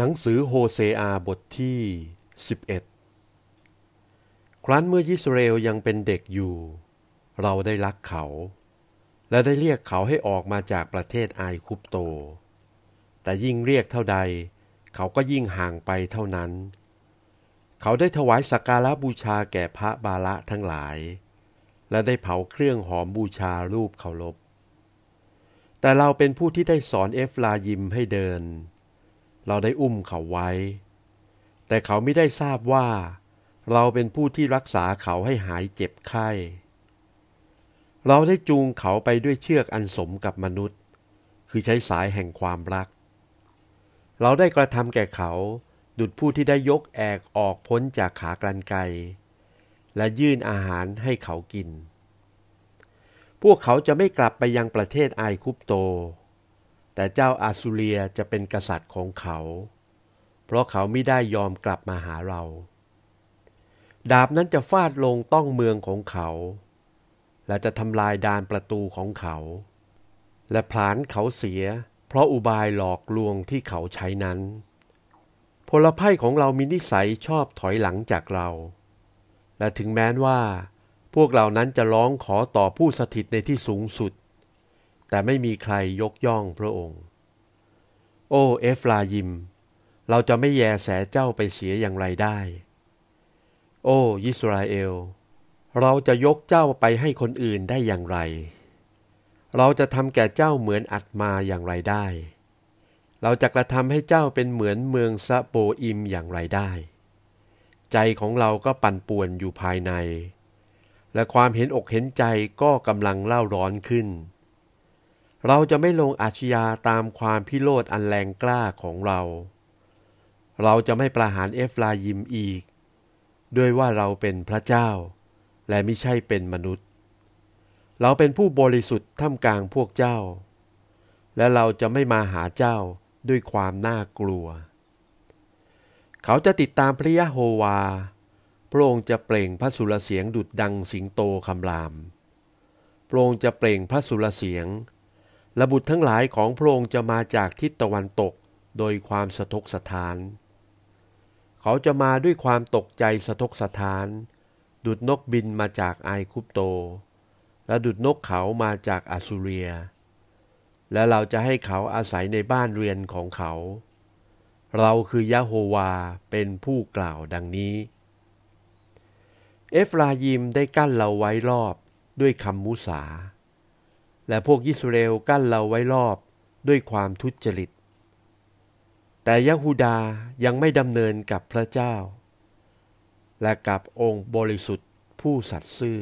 หนังสือโฮเซอาบทที่ 11 ครั้นเมื่อยิสราเอลยังเป็นเด็กอยู่ เราได้รักเขา และได้เรียกเขาให้ออกมาจากประเทศไอคุปโต แต่ยิ่งเรียกเท่าใด เขาก็ยิ่งห่างไปเท่านั้น เขาได้ถวายสักการะบูชาแก่พระบาละทั้งหลาย และได้เผาเครื่องหอมบูชารูปเคารพแต่เราเป็นผู้ที่ได้สอนเอฟลายิมให้เดิน เราได้อุ้มเขาไว้ แต่เขาไม่ได้ทราบว่า เราเป็นผู้ที่รักษาเขาให้หายเจ็บไข้ เราได้จูงเขาไปด้วยเชือกอันสมกับมนุษย์ คือใช้สายแห่งความรัก เราได้กระทำแก่เขา ดุดผู้ที่ได้ยกแอกออกพ้นจากขากรรไกรและยื่นอาหารให้เขากิน พวกเขาจะไม่กลับไปยังประเทศไอคุปโต แต่เจ้าอาซูเลียจะเป็นกษัตริย์ของเขา เพราะเขาไม่ได้ยอมกลับมาหาเรา ดาบนั้นจะฟาดลงต้องเมืองของเขา และจะทำลายดานประตูของเขา และผลาญเขาเสีย เพราะอุบายหลอกลวงที่เขาใช้นั้น พลไพ่ของเรามีนิสัยชอบถอยหลังจากเรา และถึงแม้ว่า พวกเหล่านั้นจะร้องขอต่อผู้สถิตในที่สูงสุด แต่ไม่มีใครยกย่องพระองค์ โอ้เอฟลายิม เราจะไม่แยแสเจ้าไปเสียอย่างไรได้ โอ้ยิสราเอล เราจะยกเจ้าไปให้คนอื่นได้อย่างไร เราจะทำแก่เจ้าเหมือนอัดมาอย่างไรได้ เราจะกระทำให้เจ้าเป็นเหมือนเมืองซะโปอิมอย่างไรได้ ใจของเราก็ปั่นป่วนอยู่ภายใน และความเห็นอกเห็นใจก็กำลังเล่าร้อนขึ้น เราจะไม่ลงอาชญาตามความพิโรธอันแรงกล้าของเรา เราจะไม่ประหารเอฟลายิมอีก ด้วยว่าเราเป็นพระเจ้า และไม่ใช่เป็นมนุษย์ เราเป็นผู้บริสุทธิ์ท่ามกลางพวกเจ้า และเราจะไม่มาหาเจ้าด้วยความน่ากลัว เขาจะติดตามพระยะโฮวา พระองค์จะเปล่งพระสุรเสียงดุดดังสิงโตคำราม พระองค์จะเปล่งพระสุรเสียง และบุตรทั้งหลายของพระองค์จะมาจากทิศตะวันตกโดยความสะทกสะทาน เขาจะมาด้วยความตกใจสะทกสะทาน ดุดนกบินมาจากไอคุปโต และดุดนกเขามาจากอาซูเรีย และเราจะให้เขาอาศัยในบ้านเรือนของเขา เราคือยะโฮวาเป็นผู้กล่าวดังนี้ เอฟรายิมได้กั้นเราไว้รอบด้วยคำมุสา และพวกยิสราเอลกั้นเราไว้รอบด้วยความทุจริต แต่ยะฮูดายังไม่ดำเนินกับพระเจ้า และกับองค์บริสุทธิ์ผู้สัตย์ซื่อ